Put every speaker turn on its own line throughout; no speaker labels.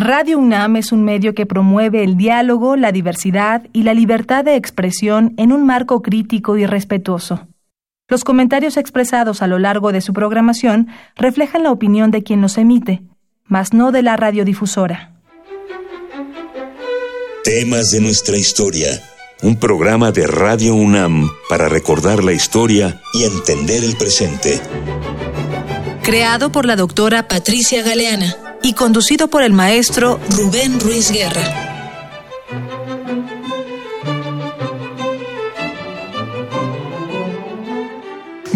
Radio UNAM es un medio que promueve el diálogo, la diversidad y la libertad de expresión en un marco crítico y respetuoso. Los comentarios expresados a lo largo de su programación reflejan la opinión de quien los emite, mas no de la radiodifusora.
Temas de nuestra historia. Un programa de Radio UNAM para recordar la historia y entender el presente.
Creado por la doctora Patricia Galeana y conducido por el maestro Rubén Ruiz Guerra.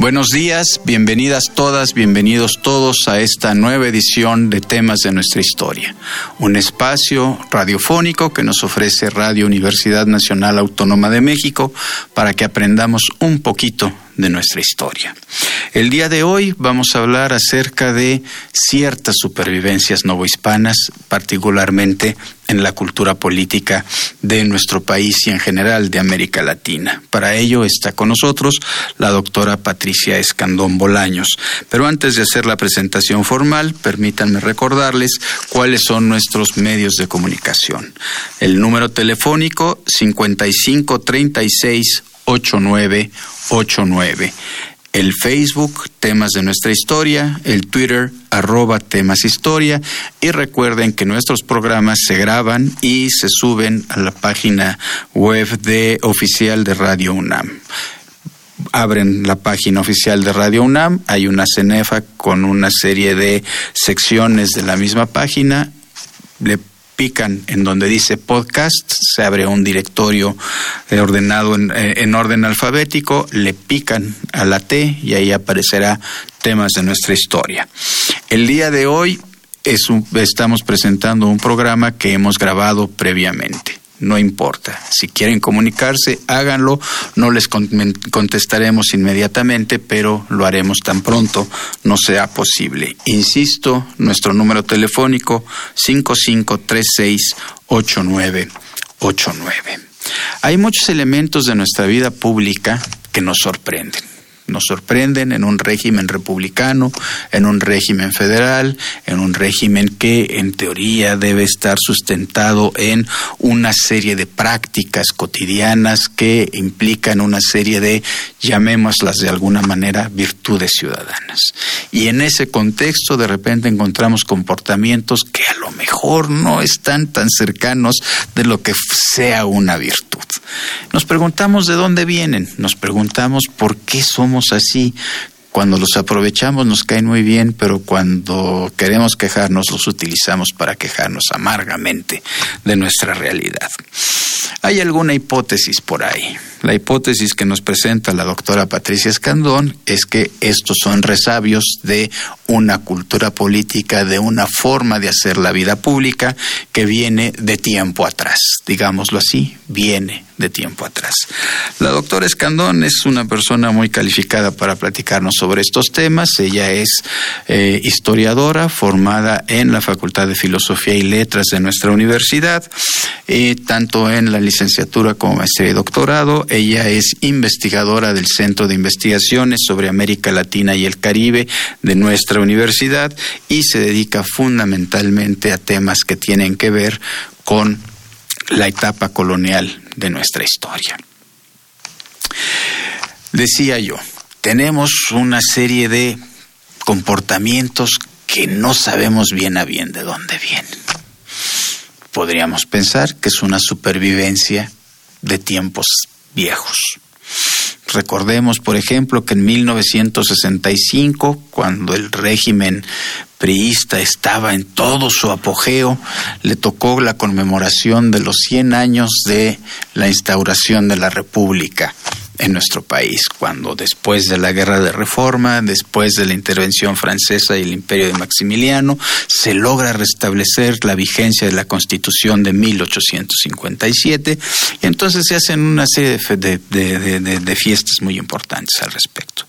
Buenos días, bienvenidas todas, bienvenidos todos a esta nueva edición de Temas de nuestra historia, un espacio radiofónico que nos ofrece Radio Universidad Nacional Autónoma de México para que aprendamos un poquito de nuestra historia. El día de hoy vamos a hablar acerca de ciertas supervivencias novohispanas, particularmente en la cultura política de nuestro país y en general de América Latina. Para ello está con nosotros la doctora Patricia Escandón Bolaños. Pero antes de hacer la presentación formal, permítanme recordarles cuáles son nuestros medios de comunicación. El número telefónico 5536 8989. El Facebook, temas de nuestra historia, el Twitter, arroba temas historia. Y recuerden que nuestros programas se graban y se suben a la página web de oficial de Radio UNAM abren la página oficial de Radio UNAM, hay una cenefa con una serie de secciones de la misma página, le pican en donde dice podcast, se abre un directorio eh, ordenado eh, en, orden alfabético, le pican a la T y ahí aparecerá temas de nuestra historia. El día de hoy es estamos presentando un programa que hemos grabado previamente no importa. Si quieren comunicarse, háganlo. No les contestaremos inmediatamente, pero lo haremos tan pronto no sea posible. Insisto, nuestro número telefónico 55368989. Hay muchos elementos de nuestra vida pública que nos sorprenden nos sorprenden en un régimen republicano, en un régimen federal, en un régimen que en teoría debe estar sustentado en una serie de prácticas cotidianas que implican una serie de, llamémoslas de alguna manera, virtudes ciudadanas. Y en ese contexto de repente encontramos comportamientos que a lo mejor no están tan cercanos de lo que sea una virtud. Nos preguntamos de dónde vienen, nos preguntamos por qué somos así. Cuando los aprovechamos nos caen muy bien, pero cuando queremos quejarnos los utilizamos para quejarnos amargamente de nuestra realidad. Hay alguna hipótesis por ahí. La hipótesis que nos presenta la doctora Patricia Escandón es que estos son resabios de una cultura política, de una forma de hacer la vida pública que viene de tiempo atrás, digámoslo así, viene de tiempo atrás. La doctora Escandón es una persona muy calificada para platicarnos sobre estos temas. Ella es eh, historiadora formada en la Facultad de Filosofía y Letras de nuestra universidad, eh, tanto en la licenciatura como maestría y doctorado. Ella es investigadora del Centro de Investigaciones sobre América Latina y el Caribe de nuestra universidad y se dedica fundamentalmente a temas que tienen que ver con la etapa colonial de nuestra historia. Decía yo, tenemos una serie de comportamientos que no sabemos bien a bien de dónde vienen. Podríamos pensar que es una supervivencia de tiempos viejos. Recordemos, por ejemplo, que en 1965, cuando el régimen priista estaba en todo su apogeo, le tocó la conmemoración de los 100 años de la instauración de la República en nuestro país, cuando después de la guerra de reforma, después de la intervención francesa y el imperio de Maximiliano, se logra restablecer la vigencia de la constitución de 1857 y entonces se hacen una serie de, de fiestas muy importantes al respecto.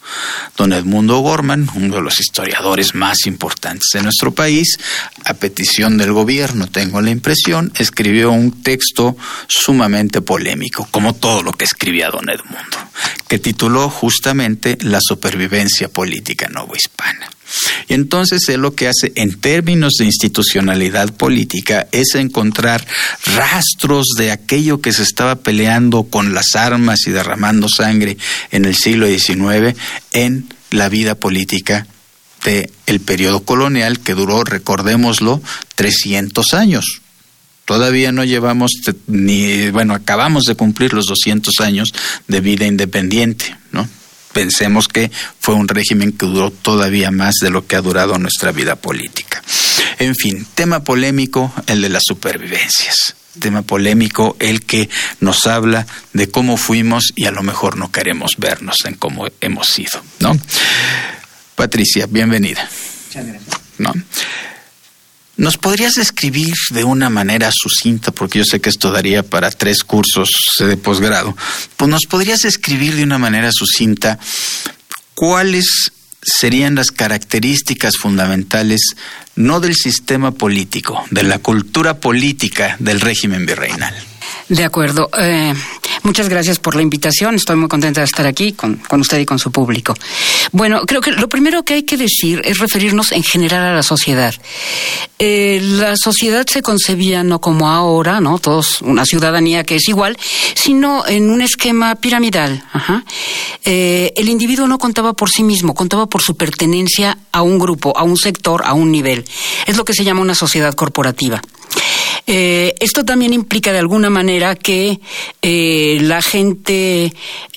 Don Edmundo Gorman, uno de los historiadores más importantes de nuestro país, a petición del gobierno, tengo la impresión, escribió un texto sumamente polémico, como todo lo que escribía don Edmundo que tituló justamente La supervivencia política novohispana. Y entonces él lo que hace en términos de institucionalidad política es encontrar rastros de aquello que se estaba peleando con las armas y derramando sangre en el siglo XIX en la vida política del el periodo colonial que duró, recordémoslo, 300 años. Todavía no llevamos ni, bueno, acabamos de cumplir los 200 años de vida independiente, ¿no? pensemos que fue un régimen que duró todavía más de lo que ha durado nuestra vida política. En fin, tema polémico, el de las supervivencias. Tema polémico, el que nos habla de cómo fuimos y a lo mejor no queremos vernos en cómo hemos sido, ¿no? Patricia, bienvenida. Muchas gracias. ¿No? ¿Nos podrías describir de una manera sucinta, porque yo sé que esto daría para tres cursos de posgrado, pues nos podrías describir de una manera sucinta cuáles serían las características fundamentales no del sistema político, de la cultura política del régimen virreinal?
De acuerdo. Eh, muchas gracias por la invitación. Estoy muy contenta de estar aquí con, usted y con su público. Bueno, creo que lo primero que hay que decir es referirnos en general a la sociedad. Eh, la sociedad se concebía no como ahora, ¿no? Todos una ciudadanía que es igual, sino en un esquema piramidal. Eh, el individuo no contaba por sí mismo, contaba por su pertenencia a un grupo, a un sector, a un nivel. Es lo que se llama una sociedad corporativa. Eh, esto también implica de alguna manera que eh, la gente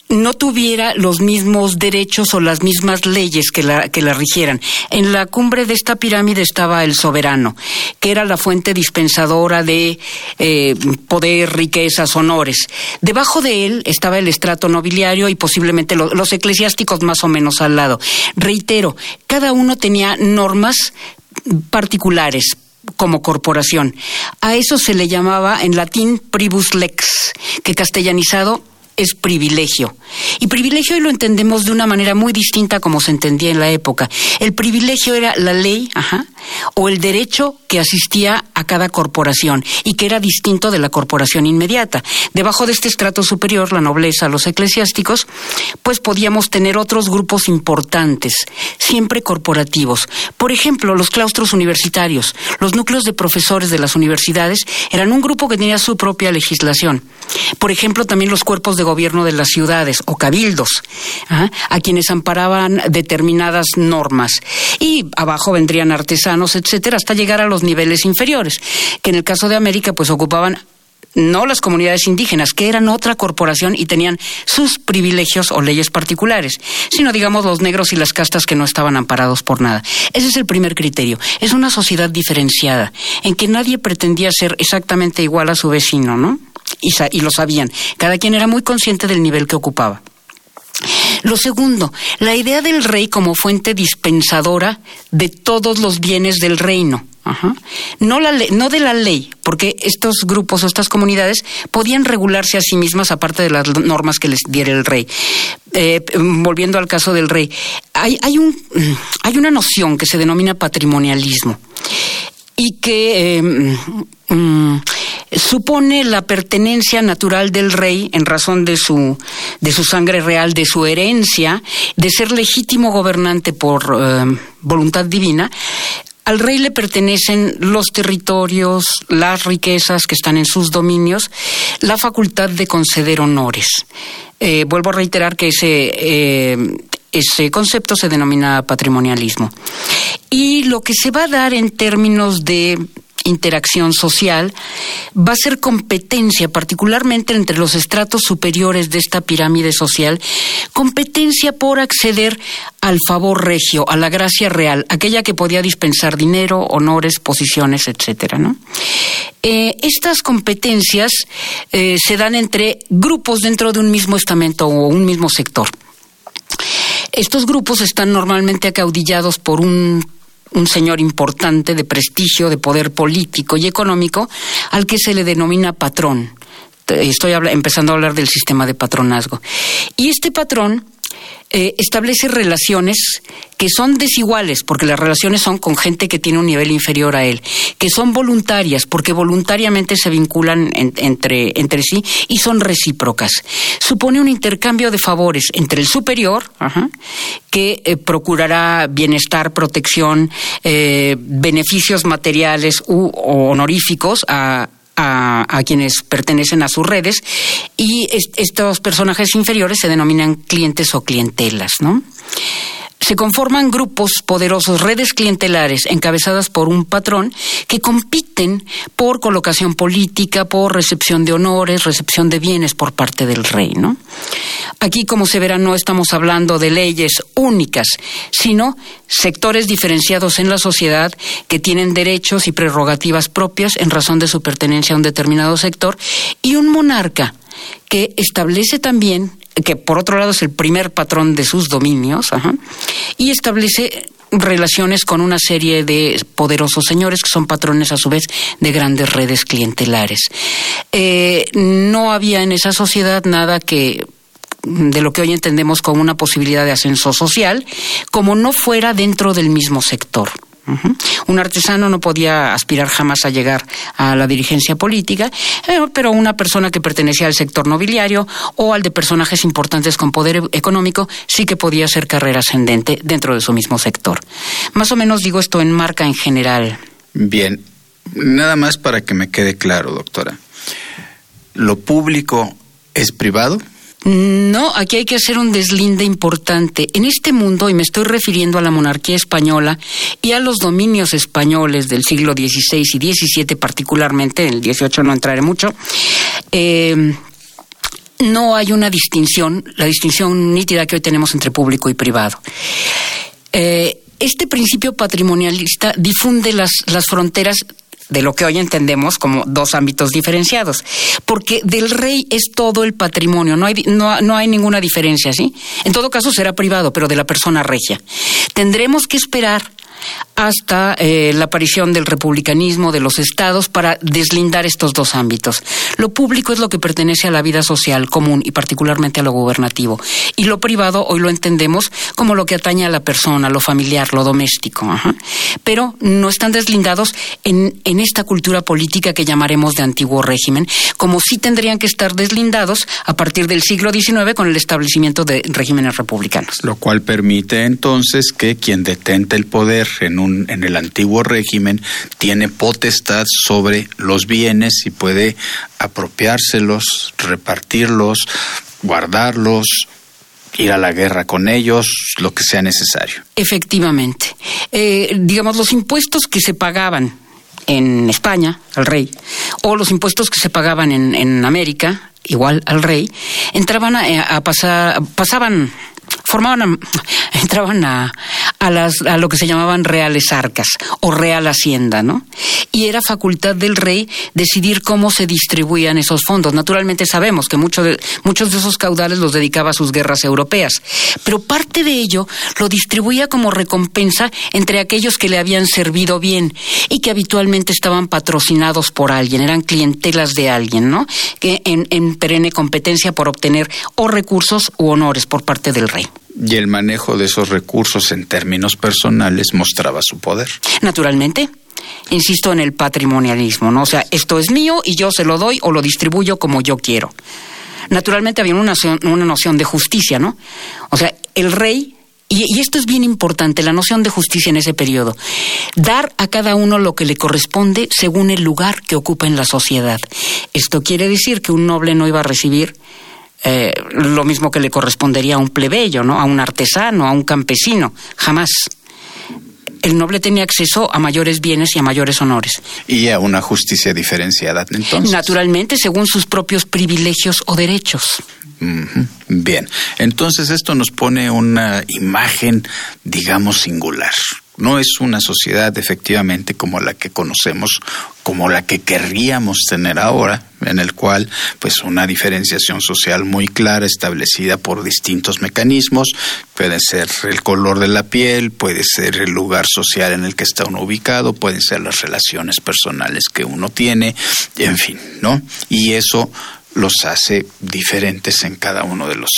no tuviera los mismos derechos o las mismas leyes que la, que la rigieran. En la cumbre de esta pirámide estaba el soberano, que era la fuente dispensadora de eh, poder, riquezas, honores. Debajo de él estaba el estrato nobiliario y posiblemente los eclesiásticos más o menos al lado. Reitero, cada uno tenía normas particulares como corporación. A eso se le llamaba en latín privus lex, que castellanizado es privilegio. Y privilegio hoy lo entendemos de una manera muy distinta como se entendía en la época. El privilegio era la ley, ajá, o el derecho que asistía a cada corporación y que era distinto de la corporación inmediata. Debajo de este estrato superior, la nobleza, los eclesiásticos, pues podíamos tener otros grupos importantes, siempre corporativos. Por ejemplo, los claustros universitarios, los núcleos de profesores de las universidades eran un grupo que tenía su propia legislación. Por ejemplo, también los cuerpos de gobierno de las ciudades o cabildos, ¿ah? a quienes amparaban determinadas normas. Y abajo vendrían artesanos, etcétera, hasta llegar a los niveles inferiores, que en el caso de América, pues ocupaban no las comunidades indígenas, que eran otra corporación y tenían sus privilegios o leyes particulares, sino digamos los negros y las castas que no estaban amparados por nada. Ese es el primer criterio. Es una sociedad diferenciada, en que nadie pretendía ser exactamente igual a su vecino, ¿no? y, lo sabían. Cada quien era muy consciente del nivel que ocupaba. Lo segundo, la idea del rey como fuente dispensadora de todos los bienes del reino. No, la no de la ley, porque estos grupos o estas comunidades podían regularse a sí mismas aparte de las normas que les diera el rey. Eh, volviendo al caso del rey, hay, hay, un, hay una noción que se denomina patrimonialismo y que eh, mm, supone la pertenencia natural del rey en razón de su, de su sangre real, de su herencia, de ser legítimo gobernante por eh, voluntad divina. Al rey le pertenecen los territorios, las riquezas que están en sus dominios, la facultad de conceder honores. Eh, vuelvo a reiterar que ese, eh, ese concepto se denomina patrimonialismo. Y lo que se va a dar en términos de interacción social, va a ser competencia, particularmente entre los estratos superiores de esta pirámide social, competencia por acceder al favor regio, a la gracia real, aquella que podía dispensar dinero, honores, posiciones, etcétera. Eh, estas competencias eh, se dan entre grupos dentro de un mismo estamento o un mismo sector. Estos grupos están normalmente acaudillados por un un señor importante de prestigio, de poder político y económico, al que se le denomina patrón. Estoy empezando a hablar del sistema de patronazgo. Y este patrón eh, establece relaciones que son desiguales, porque las relaciones son con gente que tiene un nivel inferior a él, que son voluntarias, porque voluntariamente se vinculan entre, entre sí y son recíprocas. Supone un intercambio de favores entre el superior, que eh, procurará bienestar, protección, eh, beneficios materiales u honoríficos a, a, quienes pertenecen a sus redes y estos personajes inferiores se denominan clientes o clientelas, ¿no? Se conforman grupos poderosos, redes clientelares encabezadas por un patrón que compiten por colocación política, por recepción de honores, recepción de bienes por parte del rey. ¿no? Aquí, como se verá, no estamos hablando de leyes únicas, sino sectores diferenciados en la sociedad que tienen derechos y prerrogativas propias en razón de su pertenencia a un determinado sector y un monarca que establece también que por otro lado es el primer patrón de sus dominios, y establece relaciones con una serie de poderosos señores que son patrones a su vez de grandes redes clientelares. Eh, no había en esa sociedad nada que de lo que hoy entendemos como una posibilidad de ascenso social, como no fuera dentro del mismo sector. Un artesano no podía aspirar jamás a llegar a la dirigencia política, eh, pero una persona que pertenecía al sector nobiliario o al de personajes importantes con poder económico sí que podía hacer carrera ascendente dentro de su mismo sector. Más o menos digo esto en marca en general.
Bien, nada más para que me quede claro, doctora. ¿Lo público es privado?
No, aquí hay que hacer un deslinde importante. En este mundo, y me estoy refiriendo a la monarquía española y a los dominios españoles del siglo XVI y XVII particularmente, en el XVIII no entraré mucho, eh, no hay una distinción, la distinción nítida que hoy tenemos entre público y privado. Eh, este principio patrimonialista difunde las, las fronteras de lo que hoy entendemos como dos ámbitos diferenciados, porque del rey es todo el patrimonio, no hay, no, no hay ninguna diferencia, ¿sí? En todo caso será privado, pero de la persona regia. Tendremos que esperar hasta eh, la aparición del republicanismo de los estados para deslindar estos dos ámbitos. Lo público es lo que pertenece a la vida social común y particularmente a lo gubernativo. Y lo privado hoy lo entendemos como lo que atañe a la persona, lo familiar, lo doméstico. Pero no están deslindados en, en esta cultura política que llamaremos de antiguo régimen, como sí tendrían que estar deslindados a partir del siglo XIX con el establecimiento de regímenes republicanos.
Lo cual permite entonces que quien detente el poder en, un, en el antiguo régimen tiene potestad sobre los bienes y puede apropiárselos, repartirlos, guardarlos, ir a la guerra con ellos, lo que sea necesario.
Efectivamente. Eh, digamos, los impuestos que se pagaban en España al rey, o los impuestos que se pagaban en, en América, igual al rey, entraban a, a pasar, pasaban formaban, entraban a, a, las, a lo que se llamaban reales arcas o real hacienda, ¿no? Y era facultad del rey decidir cómo se distribuían esos fondos. Naturalmente sabemos que mucho de, muchos de esos caudales los dedicaba a sus guerras europeas, pero parte de ello lo distribuía como recompensa entre aquellos que le habían servido bien y que habitualmente estaban patrocinados por alguien, eran clientelas de alguien, ¿no? Que en, en perenne competencia por obtener o recursos u honores por parte del rey
y el manejo de esos recursos en términos personales mostraba su poder.
Naturalmente. Insisto en el patrimonialismo, ¿no? O sea, esto es mío y yo se lo doy o lo distribuyo como yo quiero. Naturalmente había una, una noción de justicia, ¿no? O sea, el rey y, esto es bien importante, la noción de justicia en ese periodo. Dar a cada uno lo que le corresponde según el lugar que ocupa en la sociedad. Esto quiere decir que un noble no iba a recibir eh, lo mismo que le correspondería a un plebeyo, ¿no? A un artesano, a un campesino, jamás. El noble tenía acceso a mayores bienes y a mayores honores.
Y a una justicia diferenciada, entonces.
Naturalmente, según sus propios privilegios o derechos.
Bien, entonces esto nos pone una imagen, digamos, singular. No es una sociedad efectivamente como la que conocemos, como la que querríamos tener ahora, en el cual pues una diferenciación social muy clara establecida por distintos mecanismos, puede ser el color de la piel, puede ser el lugar social en el que está uno ubicado, pueden ser las relaciones personales que uno tiene, en fin, ¿no? Y eso los hace diferentes en cada uno de los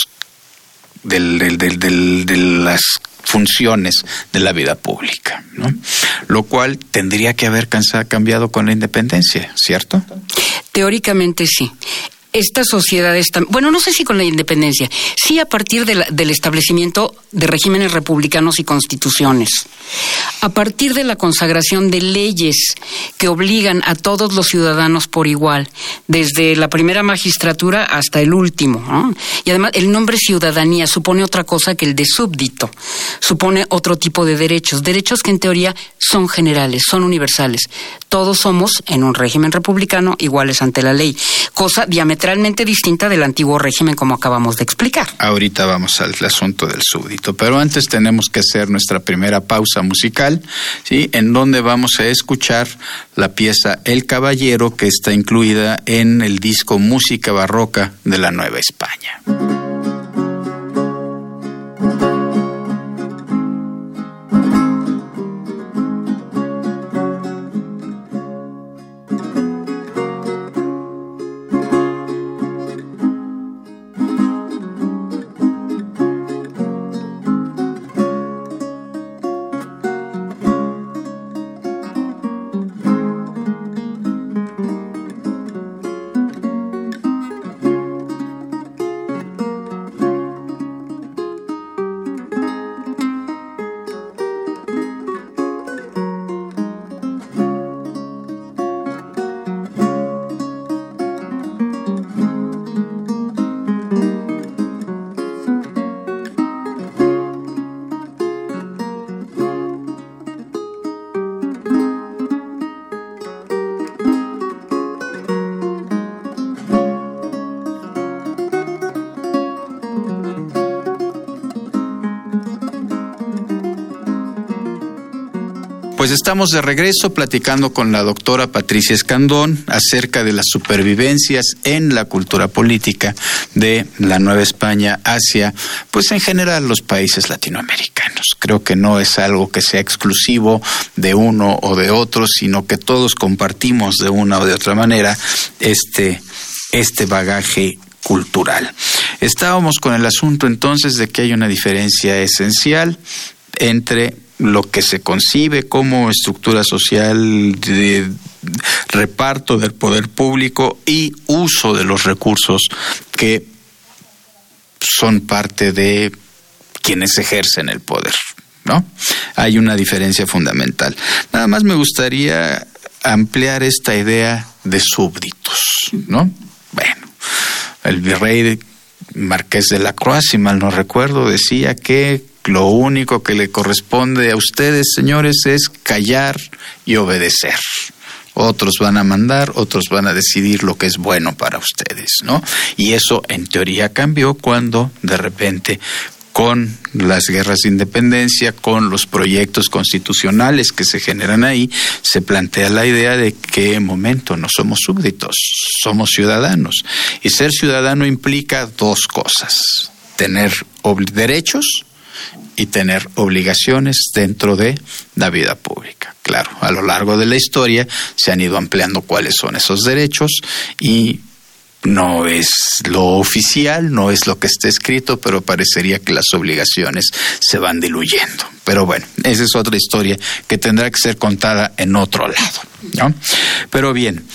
de las funciones de la vida pública, ¿no? Lo cual tendría que haber cambiado con la independencia, ¿cierto?
Teóricamente sí esta sociedad está, bueno, no sé si con la independencia, sí a partir del establecimiento de regímenes republicanos y constituciones, a partir de la consagración de leyes que obligan a todos los ciudadanos por igual, desde la primera magistratura hasta el último. Y además el nombre ciudadanía supone otra cosa que el de súbdito, supone otro tipo de derechos, derechos que en teoría son generales, son universales. Todos somos, en un régimen republicano, iguales ante la ley, cosa diametralmente distinta del antiguo régimen como acabamos de explicar.
Ahorita vamos al asunto del súbdito, pero antes tenemos que hacer nuestra primera pausa musical, ¿sí? En donde vamos a escuchar la pieza El Caballero que está incluida en el disco Música Barroca de la Nueva España. Pues estamos de regreso platicando con la doctora Patricia Escandón acerca de las supervivencias en la cultura política de la Nueva España hacia, pues en general, los países latinoamericanos. Creo que no es algo que sea exclusivo de uno o de otro, sino que todos compartimos de una o de otra manera este, este bagaje cultural. Estábamos con el asunto entonces de que hay una diferencia esencial entre lo que se concibe como estructura social de reparto del poder público y uso de los recursos que son parte de quienes ejercen el poder, ¿no? Hay una diferencia fundamental. Nada más me gustaría ampliar esta idea de súbditos, ¿no? Bueno, el virrey Marqués de la Croix, si mal no recuerdo, decía que lo único que le corresponde a ustedes, señores, es callar y obedecer. Otros van a mandar, otros van a decidir lo que es bueno para ustedes, ¿no? Y eso en teoría cambió cuando de repente con las guerras de independencia, con los proyectos constitucionales que se generan ahí, se plantea la idea de que en momento no somos súbditos, somos ciudadanos. Y ser ciudadano implica dos cosas, tener derechos y tener obligaciones dentro de la vida pública. Claro, a lo largo de la historia se han ido ampliando cuáles son esos derechos y no es lo oficial, no es lo que está escrito, pero parecería que las obligaciones se van diluyendo. Pero bueno, esa es otra historia que tendrá que ser contada en otro lado. ¿no? Pero bien,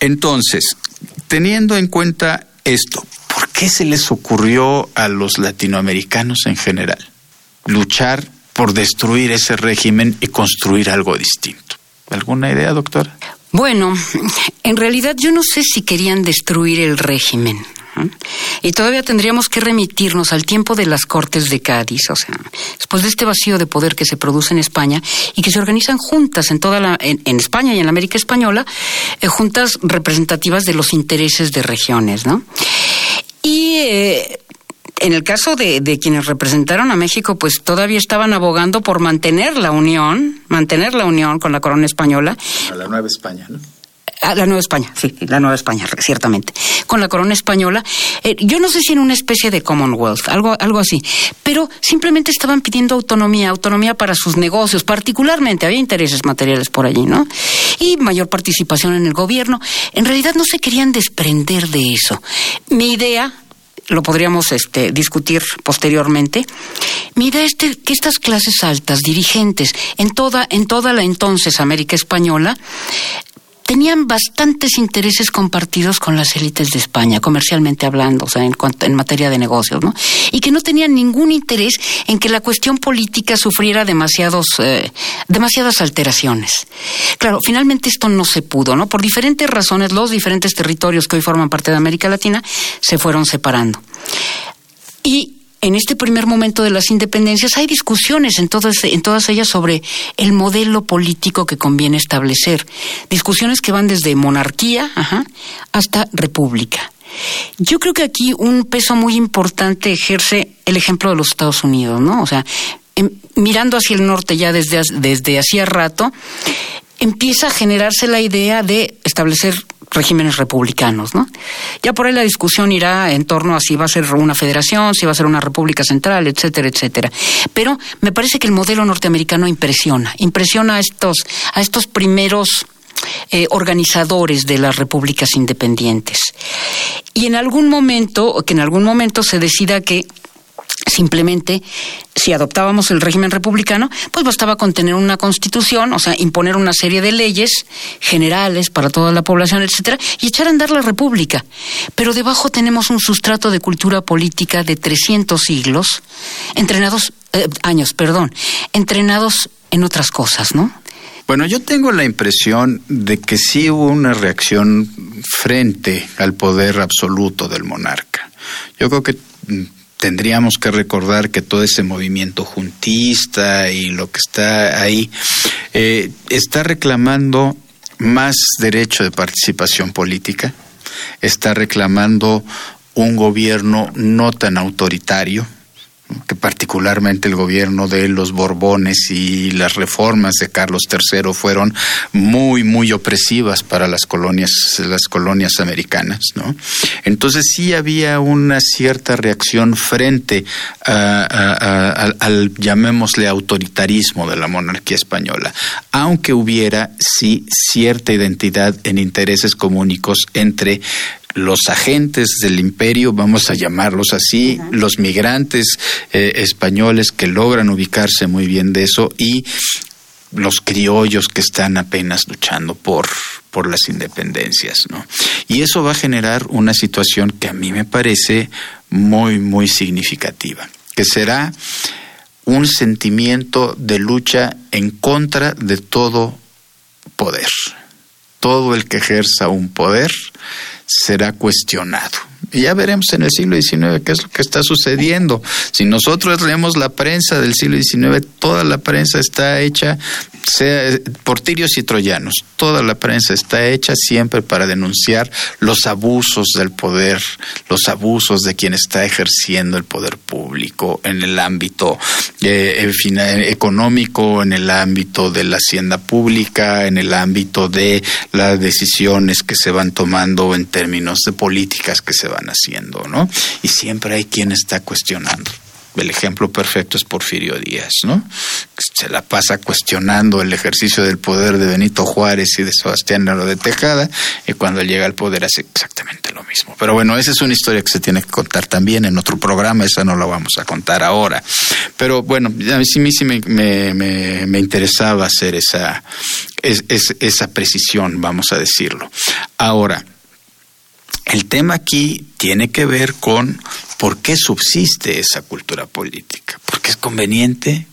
entonces, teniendo en cuenta esto, ¿por qué se les ocurrió a los latinoamericanos en general luchar por destruir ese régimen y construir algo distinto. ¿Alguna idea, doctora?
Bueno, en realidad yo no sé si querían destruir el régimen. Y todavía tendríamos que remitirnos al tiempo de las Cortes de Cádiz, o sea, después de este vacío de poder que se produce en España y que se organizan juntas en toda la, en, España y en la América Española, eh, juntas representativas de los intereses de regiones, ¿no? Y eh, en el caso de, de, quienes representaron a México, pues todavía estaban abogando por mantener la unión, mantener la unión con la corona española.
A la Nueva España, ¿no?
La Nueva España, sí, la Nueva España, ciertamente. Con la corona española, eh, yo no sé si en una especie de Commonwealth, algo, algo así, pero simplemente estaban pidiendo autonomía, autonomía para sus negocios, particularmente, había intereses materiales por allí, ¿no? Y mayor participación en el gobierno. En realidad no se querían desprender de eso. Mi idea, lo podríamos este, discutir posteriormente. Mira este, que estas clases altas, dirigentes, en toda, en toda la entonces América Española, tenían bastantes intereses compartidos con las élites de España, comercialmente hablando, o sea, en, en materia de negocios, ¿no? Y que no tenían ningún interés en que la cuestión política sufriera demasiados, eh, demasiadas alteraciones. Claro, finalmente esto no se pudo, ¿no? Por diferentes razones, los diferentes territorios que hoy forman parte de América Latina se fueron separando. Y en este primer momento de las independencias hay discusiones en todas, en todas ellas sobre el modelo político que conviene establecer. Discusiones que van desde monarquía hasta república. Yo creo que aquí un peso muy importante ejerce el ejemplo de los Estados Unidos, ¿no? O sea, em, mirando hacia el norte ya desde, desde hacía rato, empieza a generarse la idea de establecer regímenes republicanos, ¿no? Ya por ahí la discusión irá en torno a si va a ser una federación, si va a ser una república central, etcétera, etcétera. Pero me parece que el modelo norteamericano impresiona, impresiona a estos, a estos primeros eh, organizadores de las repúblicas independientes. Y en algún momento, que en algún momento se decida que Simplemente, si adoptábamos el régimen republicano, pues bastaba con tener una constitución, o sea, imponer una serie de leyes generales para toda la población, etcétera, y echar a andar la república. Pero debajo tenemos un sustrato de cultura política de 300 siglos, entrenados, eh, años, perdón, entrenados en otras cosas, ¿no?
Bueno, yo tengo la impresión de que sí hubo una reacción frente al poder absoluto del monarca. Yo creo que mm, tendríamos que recordar que todo ese movimiento juntista y lo que está ahí eh, está reclamando más derecho de participación política, está reclamando un gobierno no tan autoritario, que particularmente el gobierno de los Borbones y las reformas de Carlos III fueron muy muy opresivas para las colonias las colonias americanas, ¿no? Entonces sí había una cierta reacción frente al llamémosle autoritarismo de la monarquía española, aunque hubiera sí cierta identidad en intereses comunicos entre los agentes del imperio, vamos a llamarlos así, los migrantes eh, españoles que logran ubicarse muy bien de eso y los criollos que están apenas luchando por, por las independencias, ¿no? Y eso va a generar una situación que a mí me parece muy, muy significativa, que será un sentimiento de lucha en contra de todo poder. Todo el que ejerza un poder será cuestionado. Y ya veremos en el siglo XIX qué es lo que está sucediendo. Si nosotros leemos la prensa del siglo XIX, toda la prensa está hecha sea por tirios y troyanos. Toda la prensa está hecha siempre para denunciar los abusos del poder, los abusos de quien está ejerciendo el poder público en el ámbito eh, económico, en el ámbito de la hacienda pública, en el ámbito de las decisiones que se van tomando en términos de políticas que se van haciendo, ¿no? Y siempre hay quien está cuestionando el ejemplo perfecto es Porfirio Díaz, ¿no? Se la pasa cuestionando el ejercicio del poder de Benito Juárez y de Sebastián Nero de Tejada, y cuando llega al poder hace exactamente lo mismo. Pero bueno, esa es una historia que se tiene que contar también en otro programa, esa no la vamos a contar ahora. Pero bueno, a mí sí, me, me, interesaba hacer esa, esa precisión, vamos a decirlo. Ahora, el tema aquí tiene que ver con por qué subsiste esa cultura política. Porque es conveniente,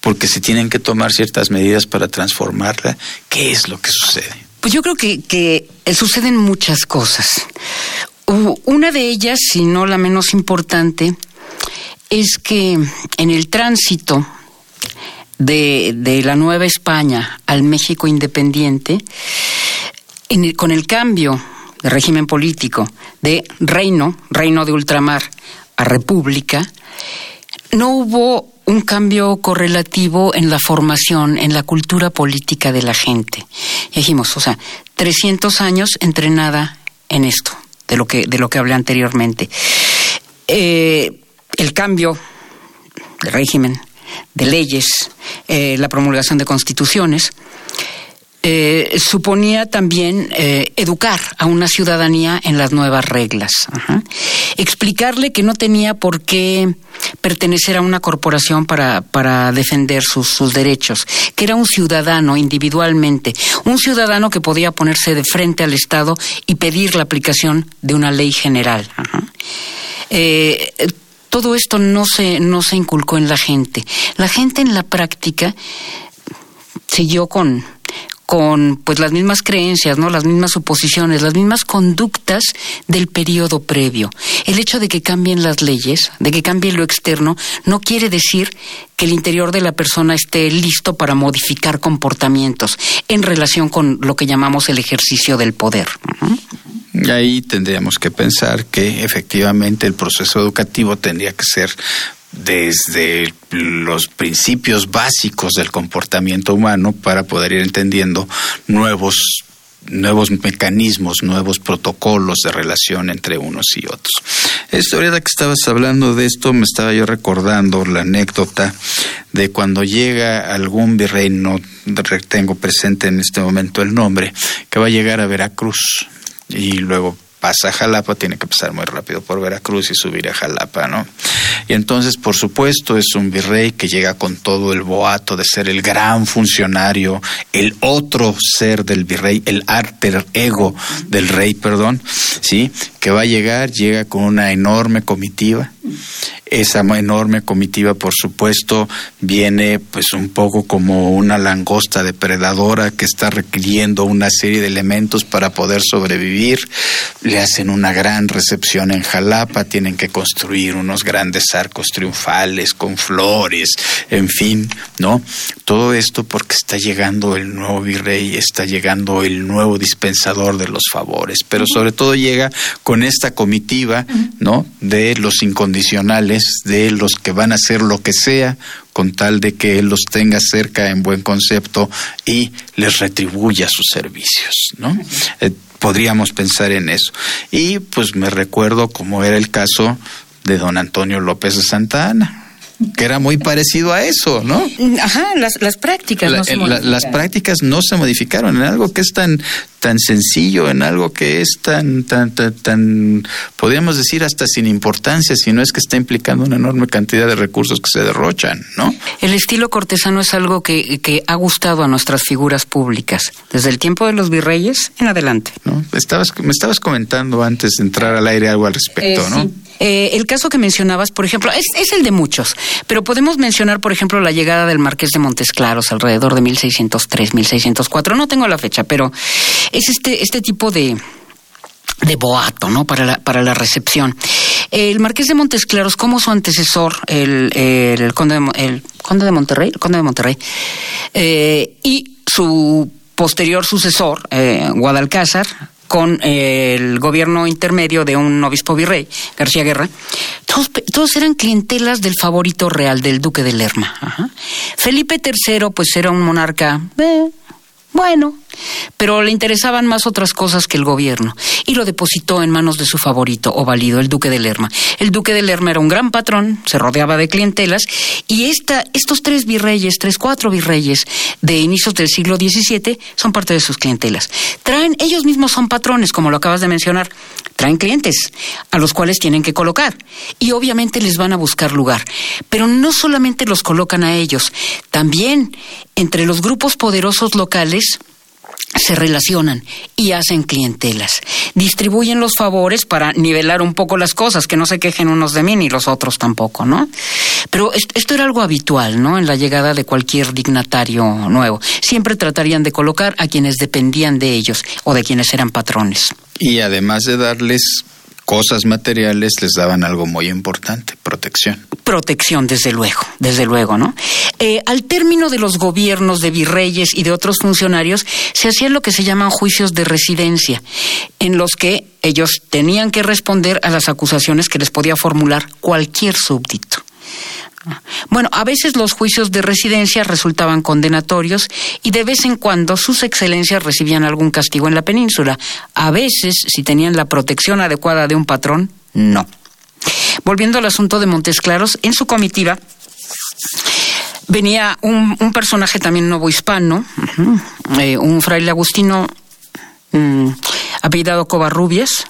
porque se tienen que tomar ciertas medidas para transformarla. ¿Qué es lo que sucede?
Pues yo creo que, que suceden muchas cosas. Una de ellas, si no la menos importante, es que en el tránsito de, de la Nueva España al México independiente, en con el cambio de régimen político de reino, reino de ultramar, a república, no hubo un cambio correlativo en la formación, en la cultura política de la gente. dijimos, o sea, 300 años entrenada en esto, de lo que, de lo que hablé anteriormente. Eh, el cambio de régimen, de leyes, eh, la promulgación de constituciones, eh, suponía también eh, educar a una ciudadanía en las nuevas reglas, explicarle que no tenía por qué pertenecer a una corporación para, para defender sus, derechos, que era un ciudadano individualmente, un ciudadano que podía ponerse de frente al Estado y pedir la aplicación de una ley general. Eh, todo esto no se, no se inculcó en la gente. La gente en la práctica siguió con, con pues las mismas creencias, ¿no? Las mismas suposiciones, las mismas conductas del periodo previo. El hecho de que cambien las leyes, de que cambie lo externo, no quiere decir que el interior de la persona esté listo para modificar comportamientos en relación con lo que llamamos el ejercicio del poder.
Y ahí tendríamos que pensar que efectivamente el proceso educativo tendría que ser desde los principios básicos del comportamiento humano para poder ir entendiendo nuevos nuevos mecanismos, nuevos protocolos de relación entre unos y otros. Esta ahorita que estabas hablando de esto, me estaba yo recordando la anécdota de cuando llega algún virrey, no tengo presente en este momento el nombre, que va a llegar a Veracruz y luego pasa a Jalapa, tiene que pasar muy rápido por Veracruz y subir a Jalapa, ¿no? Y entonces, por supuesto, es un virrey que llega con todo el boato de ser el gran funcionario, el otro ser del virrey, el alter ego del rey, perdón, ¿sí? Que va a llegar, llega con una enorme comitiva esa enorme comitiva, por supuesto, viene pues un poco como una langosta depredadora que está requiriendo una serie de elementos para poder sobrevivir. Le hacen una gran recepción en Jalapa, tienen que construir unos grandes arcos triunfales con flores, en fin, ¿no? Todo esto porque está llegando el nuevo virrey, está llegando el nuevo dispensador de los favores, pero sobre todo llega con esta comitiva, ¿no? De los incondicionales de los que van a hacer lo que sea con tal de que él los tenga cerca en buen concepto y les retribuya sus servicios, ¿no? Podríamos pensar en eso. Y pues me recuerdo cómo era el caso de don Antonio López de Santa Ana que era muy parecido a eso, ¿no?
Ajá, las, las prácticas no se
Las prácticas no se modificaron en algo que es tan tan sencillo, en algo que es tan tan tan, tan podríamos decir hasta sin importancia, si no es que está implicando una enorme cantidad de recursos que se derrochan, ¿no?
El estilo cortesano es algo que, que ha gustado a nuestras figuras públicas desde el tiempo de los virreyes en adelante.
¿No? Estabas me estabas comentando antes de entrar al aire algo al respecto, eh, ¿no?
Eh, el caso que mencionabas, por ejemplo, es, es, el de muchos, pero podemos mencionar, por ejemplo, la llegada del Marqués de Montes Claros alrededor de 1603, 1604. No tengo la fecha, pero es este, este tipo de, de boato, ¿no? Para la, para la recepción. El Marqués de Montes Claros, como su antecesor, el, el, conde, de, el conde de Monterrey, el conde de Monterrey, eh, y su posterior sucesor, eh, Guadalcázar, con el gobierno intermedio de un obispo virrey, García Guerra, todos, todos eran clientelas del favorito real del duque de Lerma. Felipe III, pues era un monarca eh, bueno, pero le interesaban más otras cosas que el gobierno y lo depositó en manos de su favorito o valido, el duque de Lerma. El duque de Lerma era un gran patrón, se rodeaba de clientelas y esta, estos tres virreyes, tres, cuatro virreyes de inicios del siglo XVII son parte de sus clientelas. Traen, ellos mismos son patrones, como lo acabas de mencionar, traen clientes a los cuales tienen que colocar y obviamente les van a buscar lugar. Pero no solamente los colocan a ellos, también entre los grupos poderosos locales se relacionan y hacen clientelas. Distribuyen los favores para nivelar un poco las cosas, que no se quejen unos de mí ni los otros tampoco, ¿no? Pero esto era algo habitual, ¿no? En la llegada de cualquier dignatario nuevo. Siempre tratarían de colocar a quienes dependían de ellos o de quienes eran patrones.
Y además de darles cosas materiales les daban algo muy importante, protección.
Protección, desde luego, desde luego, ¿no? Eh, al término de los gobiernos de virreyes y de otros funcionarios, se hacían lo que se llaman juicios de residencia, en los que ellos tenían que responder a las acusaciones que les podía formular cualquier súbdito. Bueno, a veces los juicios de residencia resultaban condenatorios y de vez en cuando sus excelencias recibían algún castigo en la península. A veces, si tenían la protección adecuada de un patrón, no. Volviendo al asunto de Montes Claros, en su comitiva venía un, personaje también nuevo hispano, eh, un fraile agustino um, apellidado Covarrubias,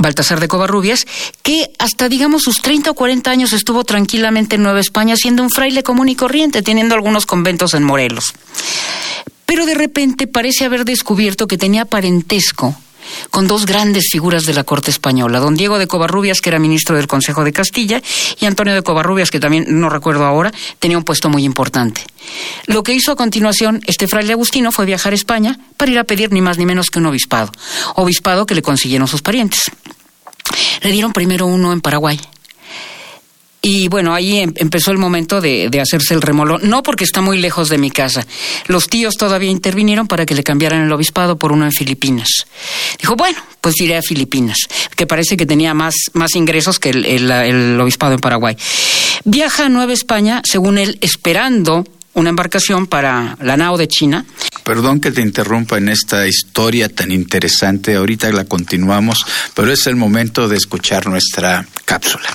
Baltasar de Covarrubias, que hasta, digamos, sus 30 o 40 años estuvo tranquilamente en Nueva España siendo un fraile común y corriente, teniendo algunos conventos en Morelos. Pero de repente parece haber descubierto que tenía parentesco con dos grandes figuras de la corte española, don Diego de Covarrubias, que era ministro del Consejo de Castilla, y Antonio de Covarrubias, que también no recuerdo ahora, tenía un puesto muy importante. Lo que hizo a continuación este fraile agustino fue viajar a España para ir a pedir ni más ni menos que un obispado, obispado que le consiguieron sus parientes. Le dieron primero uno en Paraguay, y bueno, ahí em, empezó el momento de, hacerse el remolo. No porque está muy lejos de mi casa. Los tíos todavía intervinieron para que le cambiaran el obispado por uno en Filipinas. Dijo, bueno, pues iré a Filipinas, que parece que tenía más, más ingresos que el, el obispado en Paraguay. Viaja a Nueva España, según él, esperando una embarcación para la nao de China.
Perdón que te interrumpa en esta historia tan interesante, ahorita la continuamos, pero es el momento de escuchar nuestra cápsula.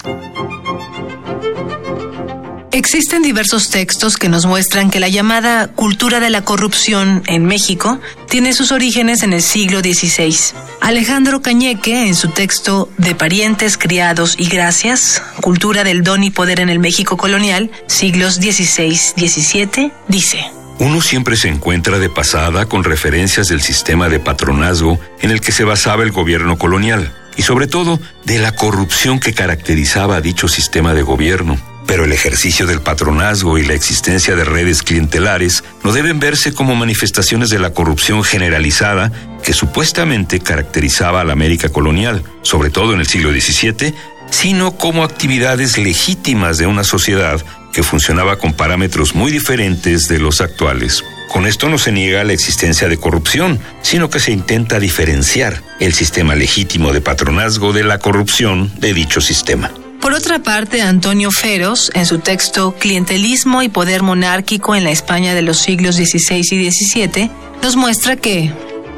Existen diversos textos que nos muestran que la llamada cultura de la corrupción en México tiene sus orígenes en el siglo XVI. Alejandro Cañeque, en su texto De parientes, criados y gracias, cultura del don y poder en el México colonial, siglos XVI-XVII, dice.
Uno siempre se encuentra de pasada con referencias del sistema de patronazgo en el que se basaba el gobierno colonial y sobre todo de la corrupción que caracterizaba a dicho sistema de gobierno pero el ejercicio del patronazgo y la existencia de redes clientelares no deben verse como manifestaciones de la corrupción generalizada que supuestamente caracterizaba a la América colonial, sobre todo en el siglo XVII, sino como actividades legítimas de una sociedad que funcionaba con parámetros muy diferentes de los actuales. Con esto no se niega la existencia de corrupción, sino que se intenta diferenciar el sistema legítimo de patronazgo de la corrupción de dicho sistema.
Por otra parte, Antonio Feros, en su texto Clientelismo y Poder Monárquico en la España de los siglos XVI y XVII, nos muestra que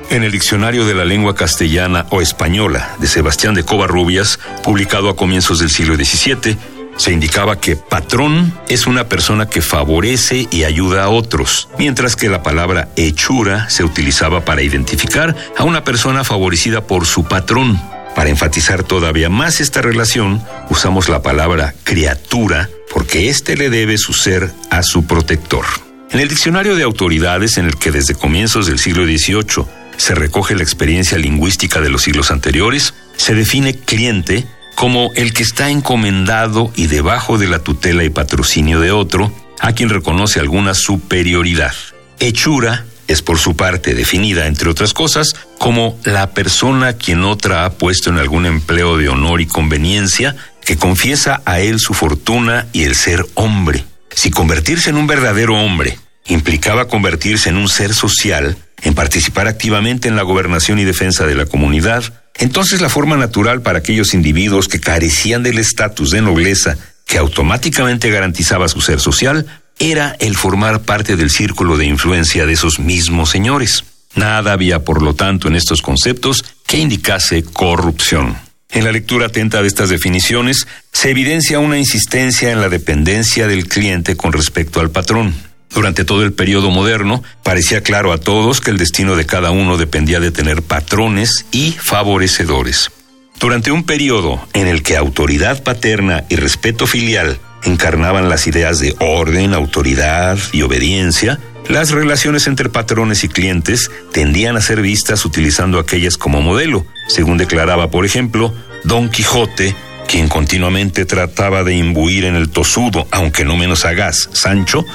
en el Diccionario de la Lengua Castellana o Española de Sebastián de Covarrubias, publicado a comienzos del siglo XVII, se indicaba que patrón es una persona que favorece y ayuda a otros, mientras que la palabra hechura se utilizaba para identificar a una persona favorecida por su patrón. Para enfatizar todavía más esta relación, usamos la palabra criatura porque éste le debe su ser a su protector. En el diccionario de autoridades, en el que desde comienzos del siglo XVIII se recoge la experiencia lingüística de los siglos anteriores, se define cliente como el que está encomendado y debajo de la tutela y patrocinio de otro, a quien reconoce alguna superioridad. Hechura es por su parte definida, entre otras cosas, como la persona quien otra ha puesto en algún empleo de honor y conveniencia, que confiesa a él su fortuna y el ser hombre. Si convertirse en un verdadero hombre implicaba convertirse en un ser social, en participar activamente en la gobernación y defensa de la comunidad, entonces la forma natural para aquellos individuos que carecían del estatus de nobleza que automáticamente garantizaba su ser social era el formar parte del círculo de influencia de esos mismos señores. Nada había, por lo tanto, en estos conceptos que indicase corrupción. En la lectura atenta de estas definiciones se evidencia una insistencia en la dependencia del cliente con respecto al patrón. Durante todo el periodo moderno, parecía claro a todos que el destino de cada uno dependía de tener patrones y favorecedores. Durante un periodo en el que autoridad paterna y respeto filial encarnaban las ideas de orden, autoridad y obediencia, las relaciones entre patrones y clientes tendían a ser vistas utilizando aquellas como modelo, según declaraba, por ejemplo, Don Quijote, quien continuamente trataba de imbuir en el tosudo, aunque no menos sagaz, Sancho,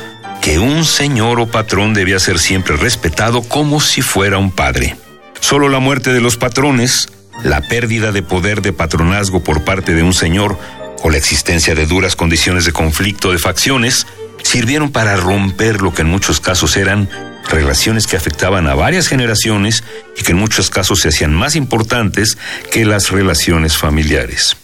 que un señor o patrón debía ser siempre respetado como si fuera un padre. Solo la muerte de los patrones, la pérdida de poder de patronazgo por parte de un señor o la existencia de duras condiciones de conflicto de facciones sirvieron para romper lo que en muchos casos eran relaciones que afectaban a varias generaciones y que en muchos casos se hacían más importantes que las relaciones familiares.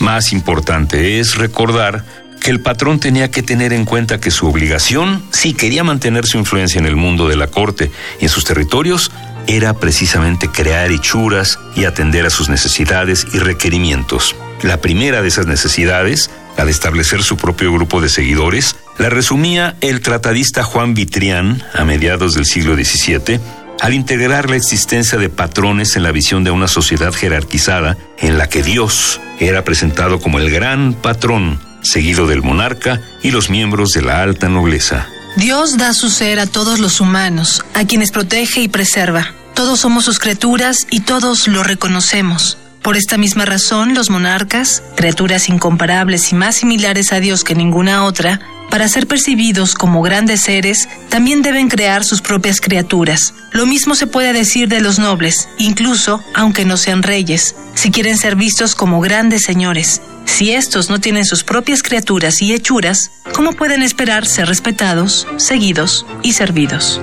Más importante es recordar que el patrón tenía que tener en cuenta que su obligación, si quería mantener su influencia en el mundo de la corte y en sus territorios, era precisamente crear hechuras y atender a sus necesidades y requerimientos. La primera de esas necesidades, la de establecer su propio grupo de seguidores, La resumía el tratadista Juan Vitrián a mediados del siglo XVII al integrar la existencia de patrones en la visión de una sociedad jerarquizada en la que Dios era presentado como el gran patrón, seguido del monarca y los miembros de la alta nobleza.
Dios da su ser a todos los humanos, a quienes protege y preserva. Todos somos sus criaturas y todos lo reconocemos. Por esta misma razón, los monarcas, criaturas incomparables y más similares a Dios que ninguna otra, para ser percibidos como grandes seres, también deben crear sus propias criaturas. Lo mismo se puede decir de los nobles, incluso aunque no sean reyes, si quieren ser vistos como grandes señores. Si estos no tienen sus propias criaturas y hechuras, ¿cómo pueden esperar ser respetados, seguidos y servidos?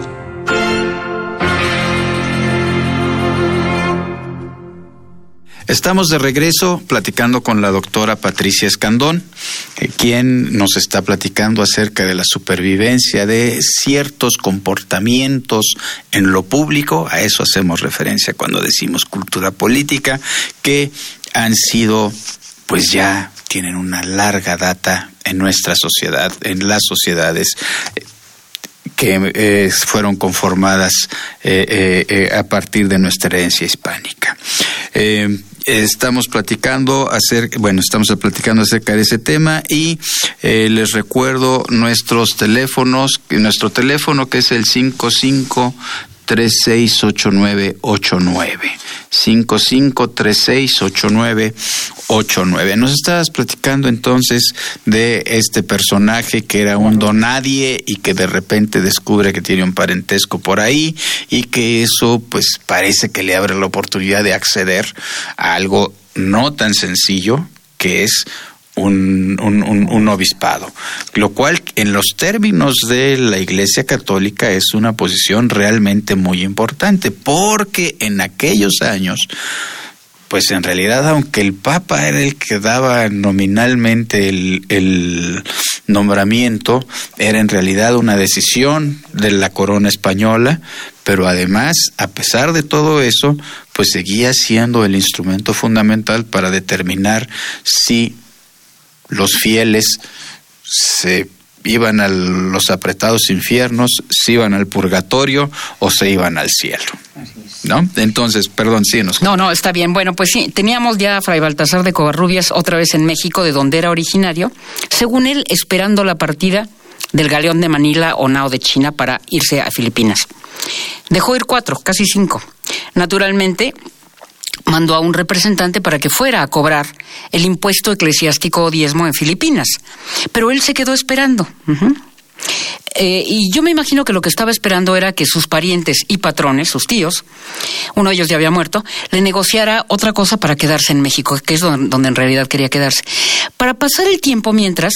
Estamos de regreso platicando con la doctora Patricia Escandón, eh, quien nos está platicando acerca de la supervivencia de ciertos comportamientos en lo público, a eso hacemos referencia cuando decimos cultura política, que han sido, pues ya tienen una larga data en nuestra sociedad, en las sociedades eh, que eh, fueron conformadas a partir de nuestra herencia hispánica. Estamos platicando acerca, bueno, estamos platicando acerca de ese tema y eh, les recuerdo nuestros teléfonos, nuestro teléfono que es el 55 368989. 55368989. Nos estabas platicando entonces de este personaje que era un donadie y que de repente descubre que tiene un parentesco por ahí y que eso pues parece que le abre la oportunidad de acceder a algo no tan sencillo que es un, un, obispado, lo cual en los términos de la Iglesia Católica es una posición realmente muy importante, porque en aquellos años, pues en realidad, aunque el Papa era el que daba nominalmente el, el nombramiento, era en realidad una decisión de la corona española, pero además, a pesar de todo eso, pues seguía siendo el instrumento fundamental para determinar si los fieles se iban a los apretados infiernos, se iban al purgatorio o se iban al cielo. ¿No? Entonces, perdón, sí nos.
No, no, está bien. Bueno, pues sí, teníamos ya a Fray Baltasar de Covarrubias otra vez en México, de donde era originario, según él, esperando la partida del galeón de Manila o Nao de China para irse a Filipinas. Dejó ir cuatro, casi cinco. Naturalmente, mandó a un representante para que fuera a cobrar el impuesto eclesiástico o diezmo en Filipinas. Pero él se quedó esperando. Eh, y yo me imagino que lo que estaba esperando era que sus parientes y patrones, sus tíos, uno de ellos ya había muerto, le negociara otra cosa para quedarse en México, que es donde en realidad quería quedarse. Para pasar el tiempo mientras,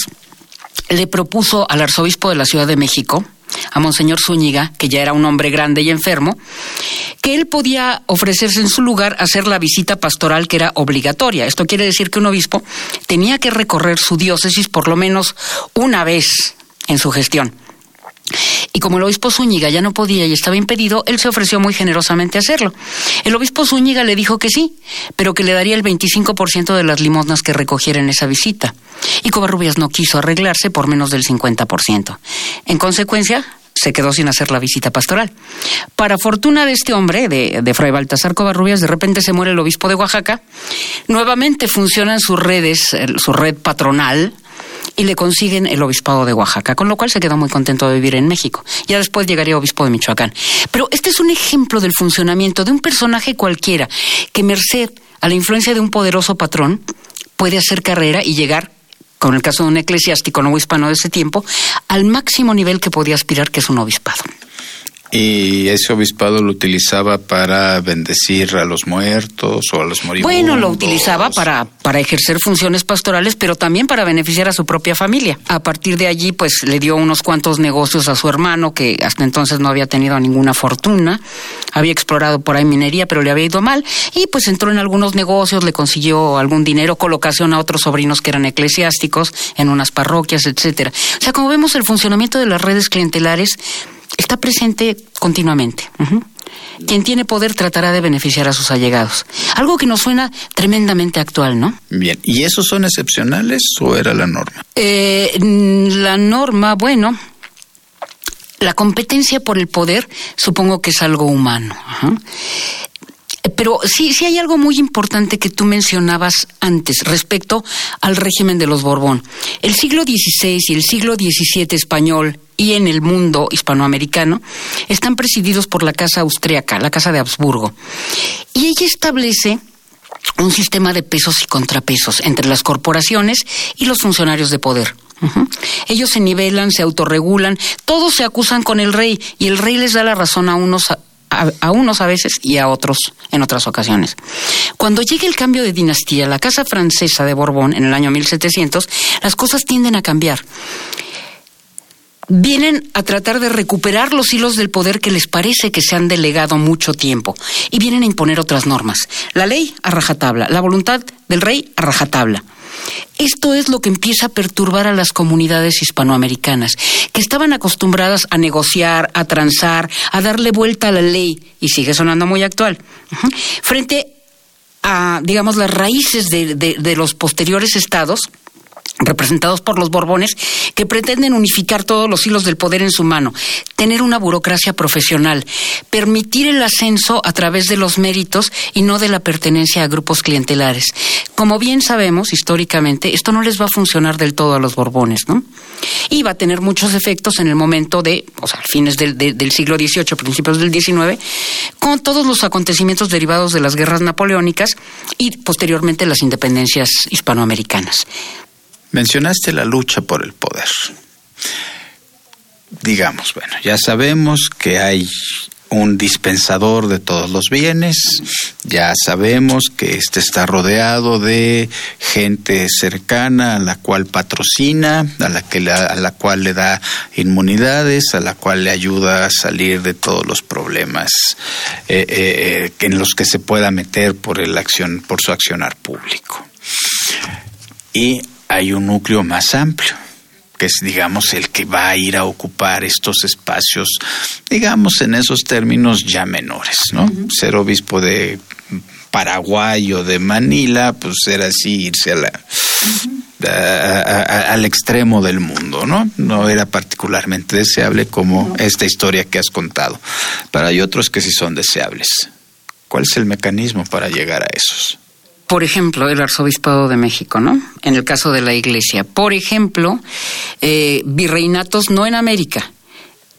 le propuso al arzobispo de la Ciudad de México, a Monseñor Zúñiga, que ya era un hombre grande y enfermo, que él podía ofrecerse en su lugar hacer la visita pastoral que era obligatoria. Esto quiere decir que un obispo tenía que recorrer su diócesis por lo menos una vez en su gestión. Y como el obispo Zúñiga ya no podía y estaba impedido, él se ofreció muy generosamente a hacerlo. El obispo Zúñiga le dijo que sí, pero que le daría el 25% de las limosnas que recogiera en esa visita. Y Covarrubias no quiso arreglarse por menos del 50%. En consecuencia, se quedó sin hacer la visita pastoral. Para fortuna de este hombre, de, de, Fray Baltasar Covarrubias, de repente se muere el obispo de Oaxaca. Nuevamente funcionan sus redes, su red patronal, y le consiguen el obispado de Oaxaca, con lo cual se quedó muy contento de vivir en México. Ya después llegaría obispo de Michoacán. Pero este es un ejemplo del funcionamiento de un personaje cualquiera que, merced a la influencia de un poderoso patrón, puede hacer carrera y llegar con el caso de un eclesiástico no hispano de ese tiempo, al máximo nivel que podía aspirar, que es un obispado.
Y ese obispado lo utilizaba para bendecir a los muertos o a los moribundos.
Bueno, lo utilizaba para, para ejercer funciones pastorales, pero también para beneficiar a su propia familia. A partir de allí, pues le dio unos cuantos negocios a su hermano, que hasta entonces no había tenido ninguna fortuna. Había explorado por ahí minería, pero le había ido mal. Y pues entró en algunos negocios, le consiguió algún dinero, colocación a otros sobrinos que eran eclesiásticos en unas parroquias, etcétera. O sea, como vemos el funcionamiento de las redes clientelares, está presente continuamente. Quien tiene poder tratará de beneficiar a sus allegados. Algo que nos suena tremendamente actual, ¿no?
Bien, ¿y esos son excepcionales o era la norma?
Eh, la norma, bueno, la competencia por el poder supongo que es algo humano. Pero sí, sí hay algo muy importante que tú mencionabas antes respecto al régimen de los Borbón. El siglo XVI y el siglo XVII español y en el mundo hispanoamericano están presididos por la Casa Austriaca, la Casa de Habsburgo. Y ella establece un sistema de pesos y contrapesos entre las corporaciones y los funcionarios de poder. Ellos se nivelan, se autorregulan, todos se acusan con el rey y el rey les da la razón a unos a, unos a veces y a otros en otras ocasiones. Cuando llega el cambio de dinastía, la Casa Francesa de Borbón en el año 1700, las cosas tienden a cambiar. Vienen a tratar de recuperar los hilos del poder que les parece que se han delegado mucho tiempo y vienen a imponer otras normas. La ley a rajatabla, la voluntad del rey a rajatabla. Esto es lo que empieza a perturbar a las comunidades hispanoamericanas, que estaban acostumbradas a negociar, a transar, a darle vuelta a la ley, y sigue sonando muy actual, frente a, digamos, las raíces de los posteriores estados representados por los Borbones, que pretenden unificar todos los hilos del poder en su mano, tener una burocracia profesional, permitir el ascenso a través de los méritos y no de la pertenencia a grupos clientelares. Como bien sabemos, históricamente, esto no les va a funcionar del todo a los Borbones, ¿no? Y va a tener muchos efectos en el momento de, o sea, fines del, del siglo XVIII, principios del XIX, con todos los acontecimientos derivados de las guerras napoleónicas y posteriormente las independencias hispanoamericanas.
Mencionaste la lucha por el poder. Digamos, bueno, ya sabemos que hay un dispensador de todos los bienes, ya sabemos que este está rodeado de gente cercana a la cual patrocina, a la, que a la cual le da inmunidades, a la cual le ayuda a salir de todos los problemas eh, eh, en los que se pueda meter por, el acción, por su accionar público. Y hay un núcleo más amplio que es, digamos, el que va a ir a ocupar estos espacios, digamos, en esos términos ya menores, ¿no? Ser obispo de Paraguay o de Manila, pues era así, irse a la, al extremo del mundo, ¿no? No era particularmente deseable como esta historia que has contado. Pero hay otros que sí son deseables. ¿Cuál es el mecanismo para llegar a esos?
Por ejemplo, el arzobispado de México, ¿no? En el caso de la Iglesia. Por ejemplo, eh, virreinatos no en América,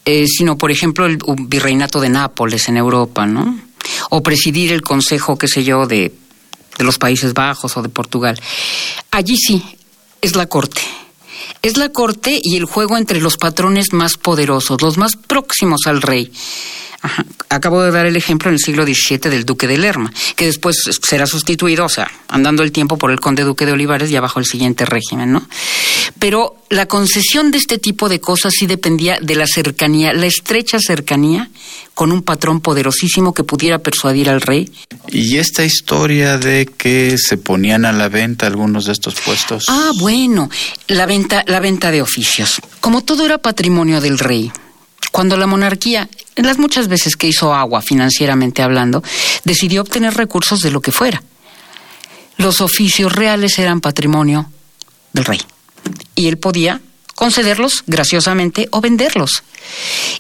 eh, sino, por ejemplo, el virreinato de Nápoles en Europa, ¿no? O presidir el consejo, qué sé yo, de, de los Países Bajos o de Portugal. Allí sí, es la corte. Es la corte y el juego entre los patrones más poderosos, los más próximos al rey. Acabo de dar el ejemplo en el siglo XVII del duque de Lerma, que después será sustituido, o sea, andando el tiempo por el conde duque de Olivares ya bajo el siguiente régimen, ¿no? Pero la concesión de este tipo de cosas sí dependía de la cercanía, la estrecha cercanía con un patrón poderosísimo que pudiera persuadir al rey.
¿Y esta historia de que se ponían a la venta algunos de estos puestos?
Ah, bueno, la venta, la venta de oficios. Como todo era patrimonio del rey, cuando la monarquía, en las muchas veces que hizo agua financieramente hablando, decidió obtener recursos de lo que fuera. Los oficios reales eran patrimonio del rey y él podía concederlos graciosamente o venderlos.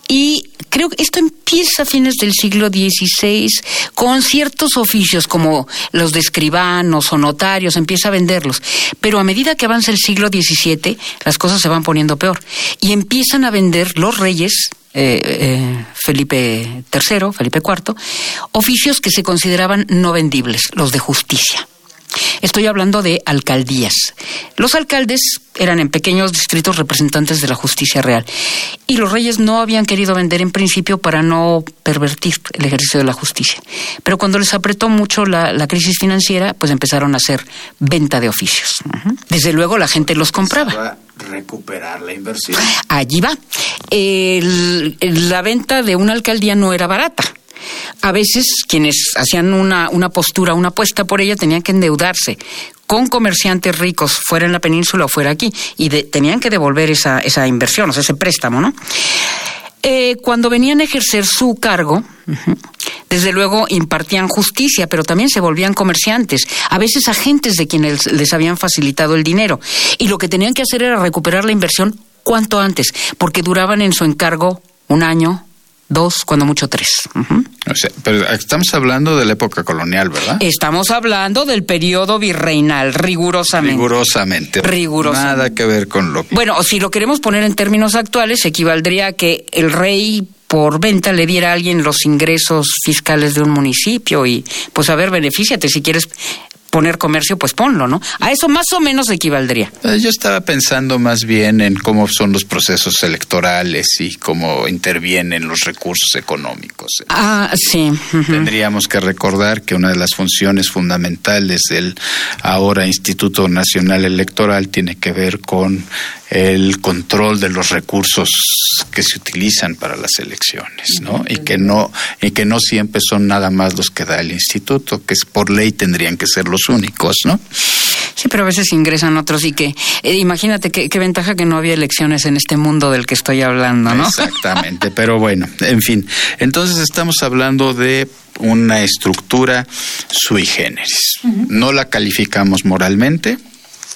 Y creo que esto empieza a fines del siglo XVI con ciertos oficios como los de escribanos o notarios, empieza a venderlos. Pero a medida que avanza el siglo XVII, las cosas se van poniendo peor y empiezan a vender los reyes eh, eh, Felipe III, Felipe IV, oficios que se consideraban no vendibles, los de justicia. Estoy hablando de alcaldías. Los alcaldes eran en pequeños distritos representantes de la justicia real y los reyes no habían querido vender en principio para no pervertir el ejercicio de la justicia. Pero cuando les apretó mucho la, crisis financiera, pues empezaron a hacer venta de oficios. Desde luego la gente los compraba
recuperar la inversión.
Allí va. la venta de una alcaldía no era barata. A veces quienes hacían una, una postura, una apuesta por ella, tenían que endeudarse con comerciantes ricos, fuera en la península o fuera aquí, y tenían que devolver esa, esa inversión, o sea, ese préstamo, ¿no? eh, cuando venían a ejercer su cargo, desde luego impartían justicia, pero también se volvían comerciantes, a veces agentes de quienes les habían facilitado el dinero. Y lo que tenían que hacer era recuperar la inversión cuanto antes, porque duraban en su encargo un año, dos, cuando mucho tres.
o sea, pero estamos hablando de la época colonial, ¿verdad?
Estamos hablando del periodo virreinal, rigurosamente.
Rigurosamente.
Rigurosamente.
Nada que ver con lo que...
Bueno, si lo queremos poner en términos actuales, equivaldría a que el rey por venta le diera a alguien los ingresos fiscales de un municipio y pues a ver, benefíciate si quieres poner comercio, pues ponlo, ¿no? A eso más o menos equivaldría.
Eh, yo estaba pensando más bien en cómo son los procesos electorales y cómo intervienen los recursos económicos.
Ah, sí.
Tendríamos que recordar que una de las funciones fundamentales del ahora Instituto Nacional Electoral tiene que ver con el control de los recursos que se utilizan para las elecciones, ¿no? Y que no y que no siempre son nada más los que da el instituto, que por ley tendrían que ser los únicos, ¿no?
Sí, pero a veces ingresan otros y que eh, imagínate qué, ventaja que no había elecciones en este mundo del que estoy hablando, ¿no?
Exactamente, pero bueno, en fin, entonces estamos hablando de una estructura sui generis. No la calificamos moralmente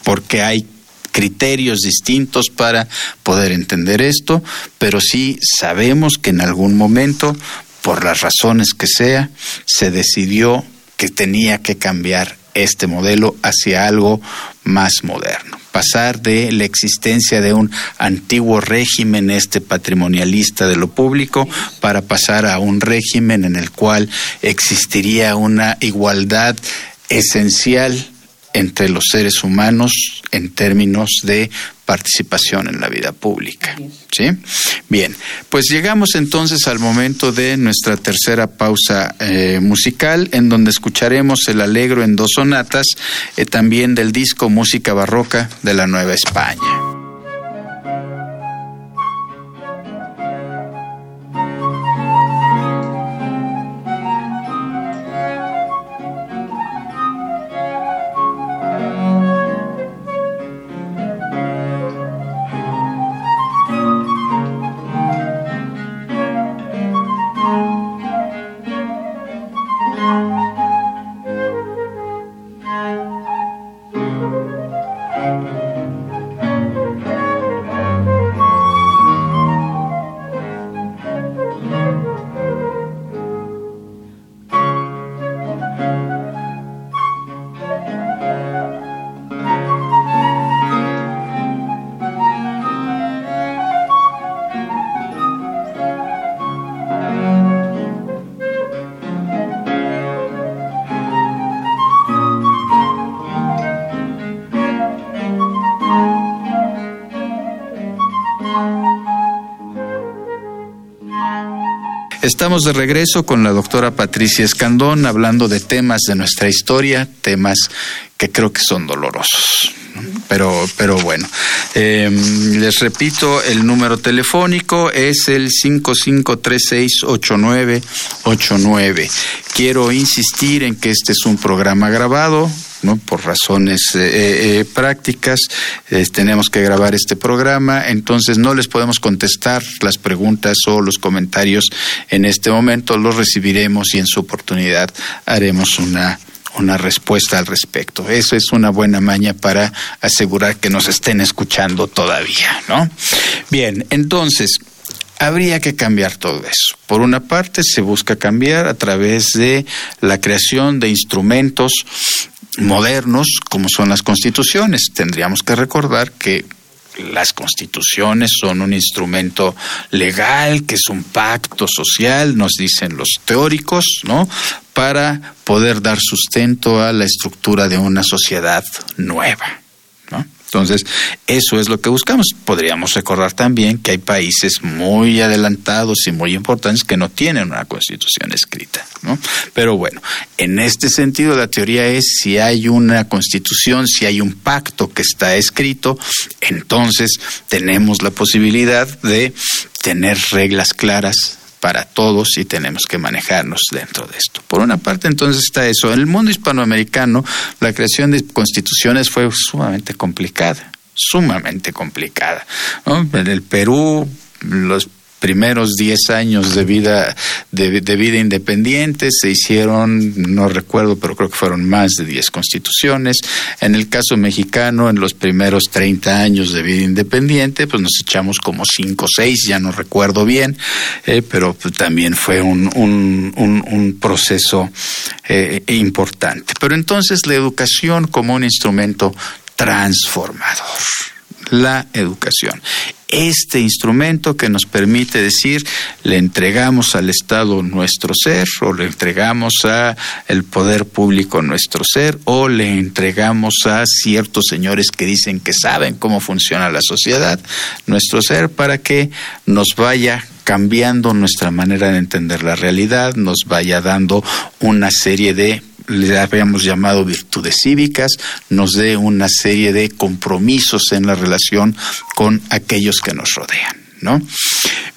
porque hay criterios distintos para poder entender esto, pero sí sabemos que en algún momento, por las razones que sea, se decidió que tenía que cambiar este modelo hacia algo más moderno. Pasar de la existencia de un antiguo régimen, este patrimonialista de lo público, para pasar a un régimen en el cual existiría una igualdad esencial entre los seres humanos en términos de participación en la vida pública. ¿Sí? Bien, pues llegamos entonces al momento de nuestra tercera pausa eh, musical, en donde escucharemos el alegro en dos sonatas, eh, también del disco Música Barroca de la Nueva España. Estamos de regreso con la doctora Patricia Escandón hablando de temas de nuestra historia, temas que creo que son dolorosos. Pero, pero bueno, em, les repito, el número telefónico es el 55368989. Quiero insistir en que este es un programa grabado, por razones eh, eh, eh, prácticas, tenemos que grabar este programa, entonces no les podemos contestar las preguntas o los comentarios en este momento, los recibiremos y en su oportunidad haremos una una respuesta al respecto. Eso es una buena maña para asegurar que nos estén escuchando todavía, ¿no? Bien, entonces, habría que cambiar todo eso. Por una parte, se busca cambiar a través de la creación de instrumentos modernos como son las constituciones. Tendríamos que recordar que las constituciones son un instrumento legal, que es un pacto social, nos dicen los teóricos, ¿no? Para poder dar sustento a la estructura de una sociedad nueva. Entonces, eso es lo que buscamos. Podríamos recordar también que hay países muy adelantados y muy importantes que no tienen una constitución escrita, ¿no? Pero bueno, en este sentido la teoría es si hay una constitución, si hay un pacto que está escrito, entonces tenemos la posibilidad de tener reglas claras para todos y tenemos que manejarnos dentro de esto. Por una parte, entonces está eso. En el mundo hispanoamericano, la creación de constituciones fue sumamente complicada, sumamente complicada. En el Perú, los primeros 10 años de vida, de, vida independiente se hicieron, no recuerdo, pero creo que fueron más de 10 constituciones. En el caso mexicano, en los primeros 30 años de vida independiente, pues nos echamos como 5 o 6, ya no recuerdo bien, eh, pero pues también fue un, un, proceso eh, importante. Pero entonces la educación como un instrumento transformador la educación. Este instrumento que nos permite decir, le entregamos al Estado nuestro ser, o le entregamos a el poder público nuestro ser, o le entregamos a ciertos señores que dicen que saben cómo funciona la sociedad nuestro ser, para que nos vaya cambiando nuestra manera de entender la realidad, nos vaya dando una serie de le habíamos llamado virtudes cívicas, nos dé una serie de compromisos en la relación con aquellos que nos rodean, ¿no?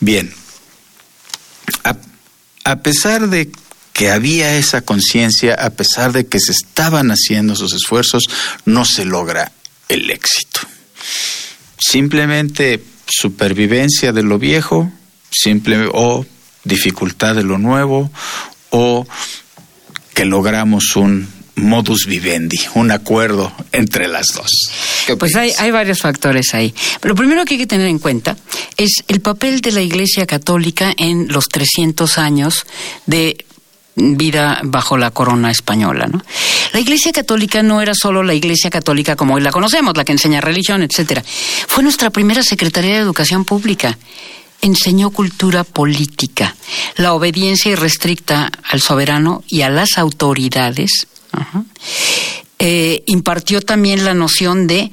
Bien, a, a pesar de que había esa conciencia, a pesar de que se estaban haciendo esos esfuerzos, no se logra el éxito. Simplemente supervivencia de lo viejo, simple o dificultad de lo nuevo, o que logramos un modus vivendi, un acuerdo entre las dos.
Pues hay, hay, varios factores ahí. Lo primero que hay que tener en cuenta es el papel de la Iglesia Católica en los 300 años de vida bajo la corona española. ¿no? La Iglesia Católica no era solo la Iglesia Católica como hoy la conocemos, la que enseña religión, etcétera. Fue nuestra primera Secretaría de Educación Pública enseñó cultura política, la obediencia irrestricta al soberano y a las autoridades. Eh, impartió también la noción de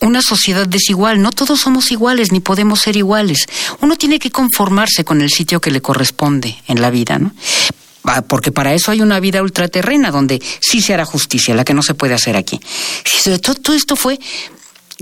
una sociedad desigual. No todos somos iguales ni podemos ser iguales. Uno tiene que conformarse con el sitio que le corresponde en la vida, ¿no? Ah, porque para eso hay una vida ultraterrena donde sí se hará justicia, la que no se puede hacer aquí. Todo, todo esto fue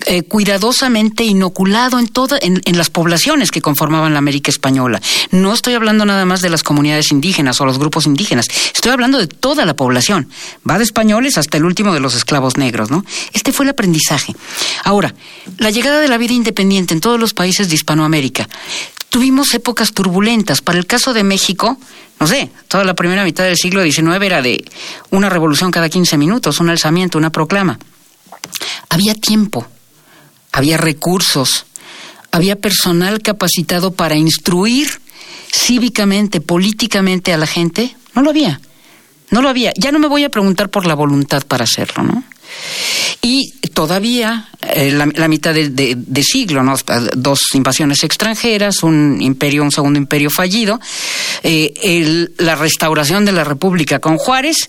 eh, cuidadosamente inoculado en, toda, en, las poblaciones que conformaban la América Española. No estoy hablando nada más de las comunidades indígenas o los grupos indígenas, estoy hablando de toda la población. Va de españoles hasta el último de los esclavos negros, ¿no? Este fue el aprendizaje. Ahora, la llegada de la vida independiente en todos los países de Hispanoamérica. Tuvimos épocas turbulentas. Para el caso de México, no sé, toda la primera mitad del siglo XIX era de una revolución cada 15 minutos, un alzamiento, una proclama. Había tiempo había recursos, había personal capacitado para instruir cívicamente, políticamente a la gente. No lo había, no lo había. Ya no me voy a preguntar por la voluntad para hacerlo, ¿no? Y todavía, eh, la, mitad de, siglo, ¿no? dos invasiones extranjeras, un imperio, un segundo imperio fallido, eh, la restauración de la República con Juárez,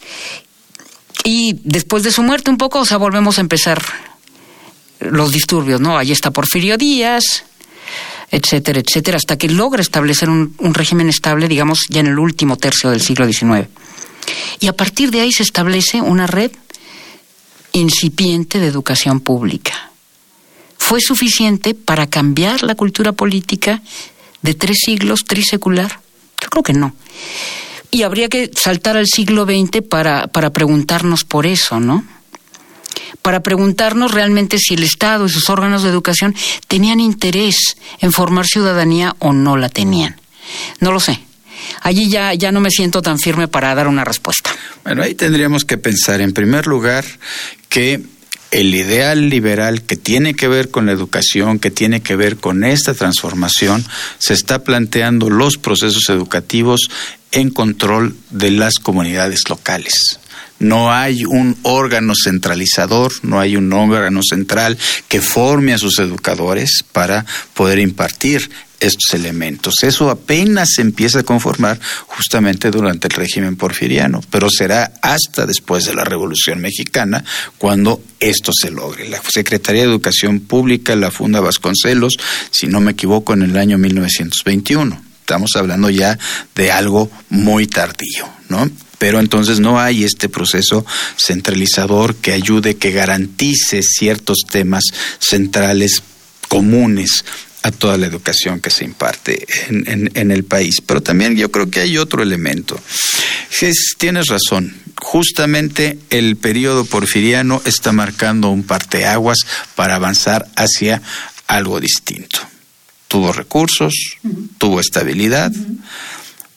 y después de su muerte un poco, o sea, volvemos a empezar los disturbios, ¿no? Allí está Porfirio Díaz, etcétera, etcétera, hasta que logra establecer un, régimen estable, digamos, ya en el último tercio del siglo XIX. Y a partir de ahí se establece una red incipiente de educación pública. ¿Fue suficiente para cambiar la cultura política de tres siglos trisecular? Yo creo que no. Y habría que saltar al siglo XX para, para preguntarnos por eso, ¿no? Para preguntarnos realmente si el Estado y sus órganos de educación tenían interés en formar ciudadanía o no la tenían. No lo sé. Allí ya, ya no me siento tan firme para dar una respuesta.
Bueno, ahí tendríamos que pensar, en primer lugar, que el ideal liberal que tiene que ver con la educación, que tiene que ver con esta transformación, se está planteando los procesos educativos en control de las comunidades locales no hay un órgano centralizador, no hay un órgano central que forme a sus educadores para poder impartir estos elementos. Eso apenas se empieza a conformar justamente durante el régimen porfiriano, pero será hasta después de la Revolución Mexicana cuando esto se logre. La Secretaría de Educación Pública la funda Vasconcelos, si no me equivoco, en el año 1921. Estamos hablando ya de algo muy tardío, ¿no? Pero entonces no hay este proceso centralizador que ayude, que garantice ciertos temas centrales comunes a toda la educación que se imparte en, el país. Pero también yo creo que hay otro elemento. tienes razón, justamente el periodo porfiriano está marcando un parteaguas para avanzar hacia algo distinto. tuvo recursos, tuvo estabilidad,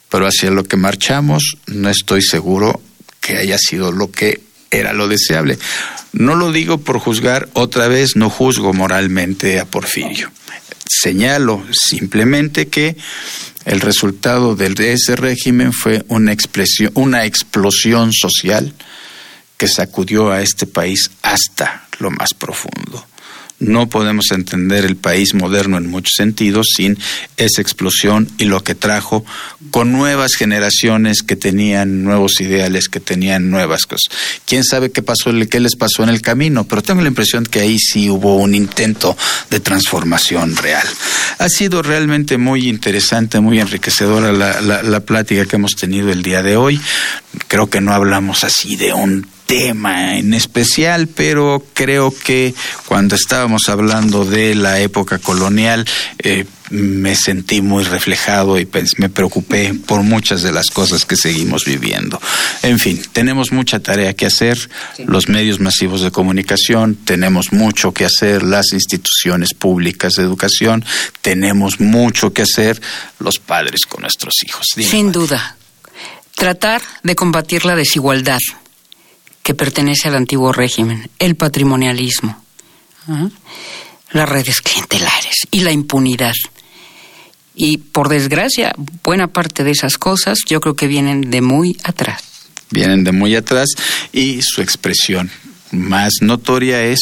pero hacia lo que marchamos no estoy seguro que haya sido lo que era lo deseable. No lo digo por juzgar, otra vez no juzgo moralmente a Porfirio. Señalo simplemente que el resultado de ese régimen fue una, explosión, una explosión social que sacudió a este país hasta lo más profundo. No podemos entender el país moderno en muchos sentidos sin esa explosión y lo que trajo con nuevas generaciones que tenían nuevos ideales, que tenían nuevas cosas. Quién sabe qué pasó, qué les pasó en el camino, pero tengo la impresión que ahí sí hubo un intento de transformación real. Ha sido realmente muy interesante, muy enriquecedora la, la, la plática que hemos tenido el día de hoy. Creo que no hablamos así de un tema en especial, pero creo que cuando estábamos hablando de la época colonial, eh, me sentí muy reflejado y me preocupé por muchas de las cosas que seguimos viviendo. En fin, tenemos mucha tarea que hacer, los medios masivos de comunicación, tenemos mucho que hacer, las instituciones públicas de educación, tenemos mucho que hacer los padres con nuestros hijos.
Sin duda, tratar de combatir la desigualdad que pertenece al antiguo régimen, el patrimonialismo, ¿ah? las redes clientelares y la impunidad. Y por desgracia, buena parte de esas cosas yo creo que vienen de muy atrás.
Vienen de muy atrás y su expresión más notoria es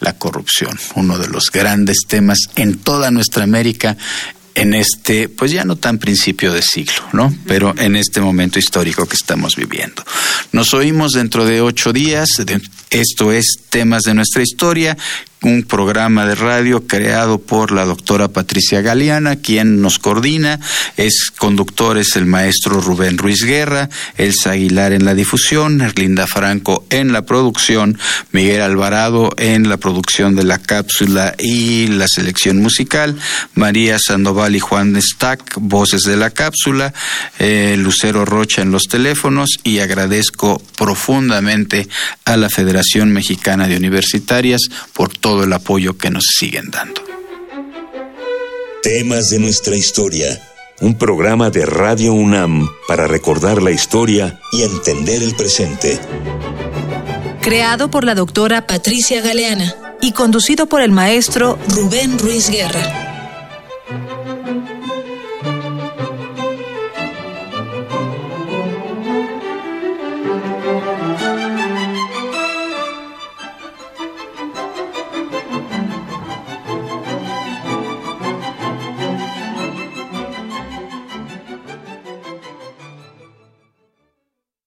la corrupción, uno de los grandes temas en toda nuestra América en este, pues ya no tan principio de siglo, ¿no? Pero en este momento histórico que estamos viviendo. Nos oímos dentro de ocho días. esto es temas de nuestra historia un programa de radio creado por la doctora Patricia Galeana, quien nos coordina. Es conductor, el maestro Rubén Ruiz Guerra, Elsa Aguilar en la difusión, Erlinda Franco en la producción, Miguel Alvarado en la producción de la cápsula y la selección musical, María Sandoval y Juan Stack, voces de la cápsula, eh, Lucero Rocha en los teléfonos y agradezco profundamente a la Federación Mexicana de Universitarias por todo el apoyo que nos siguen dando.
Temas de nuestra historia. Un programa de Radio UNAM para recordar la historia y entender el presente.
Creado por la doctora Patricia Galeana y conducido por el maestro Rubén Ruiz Guerra.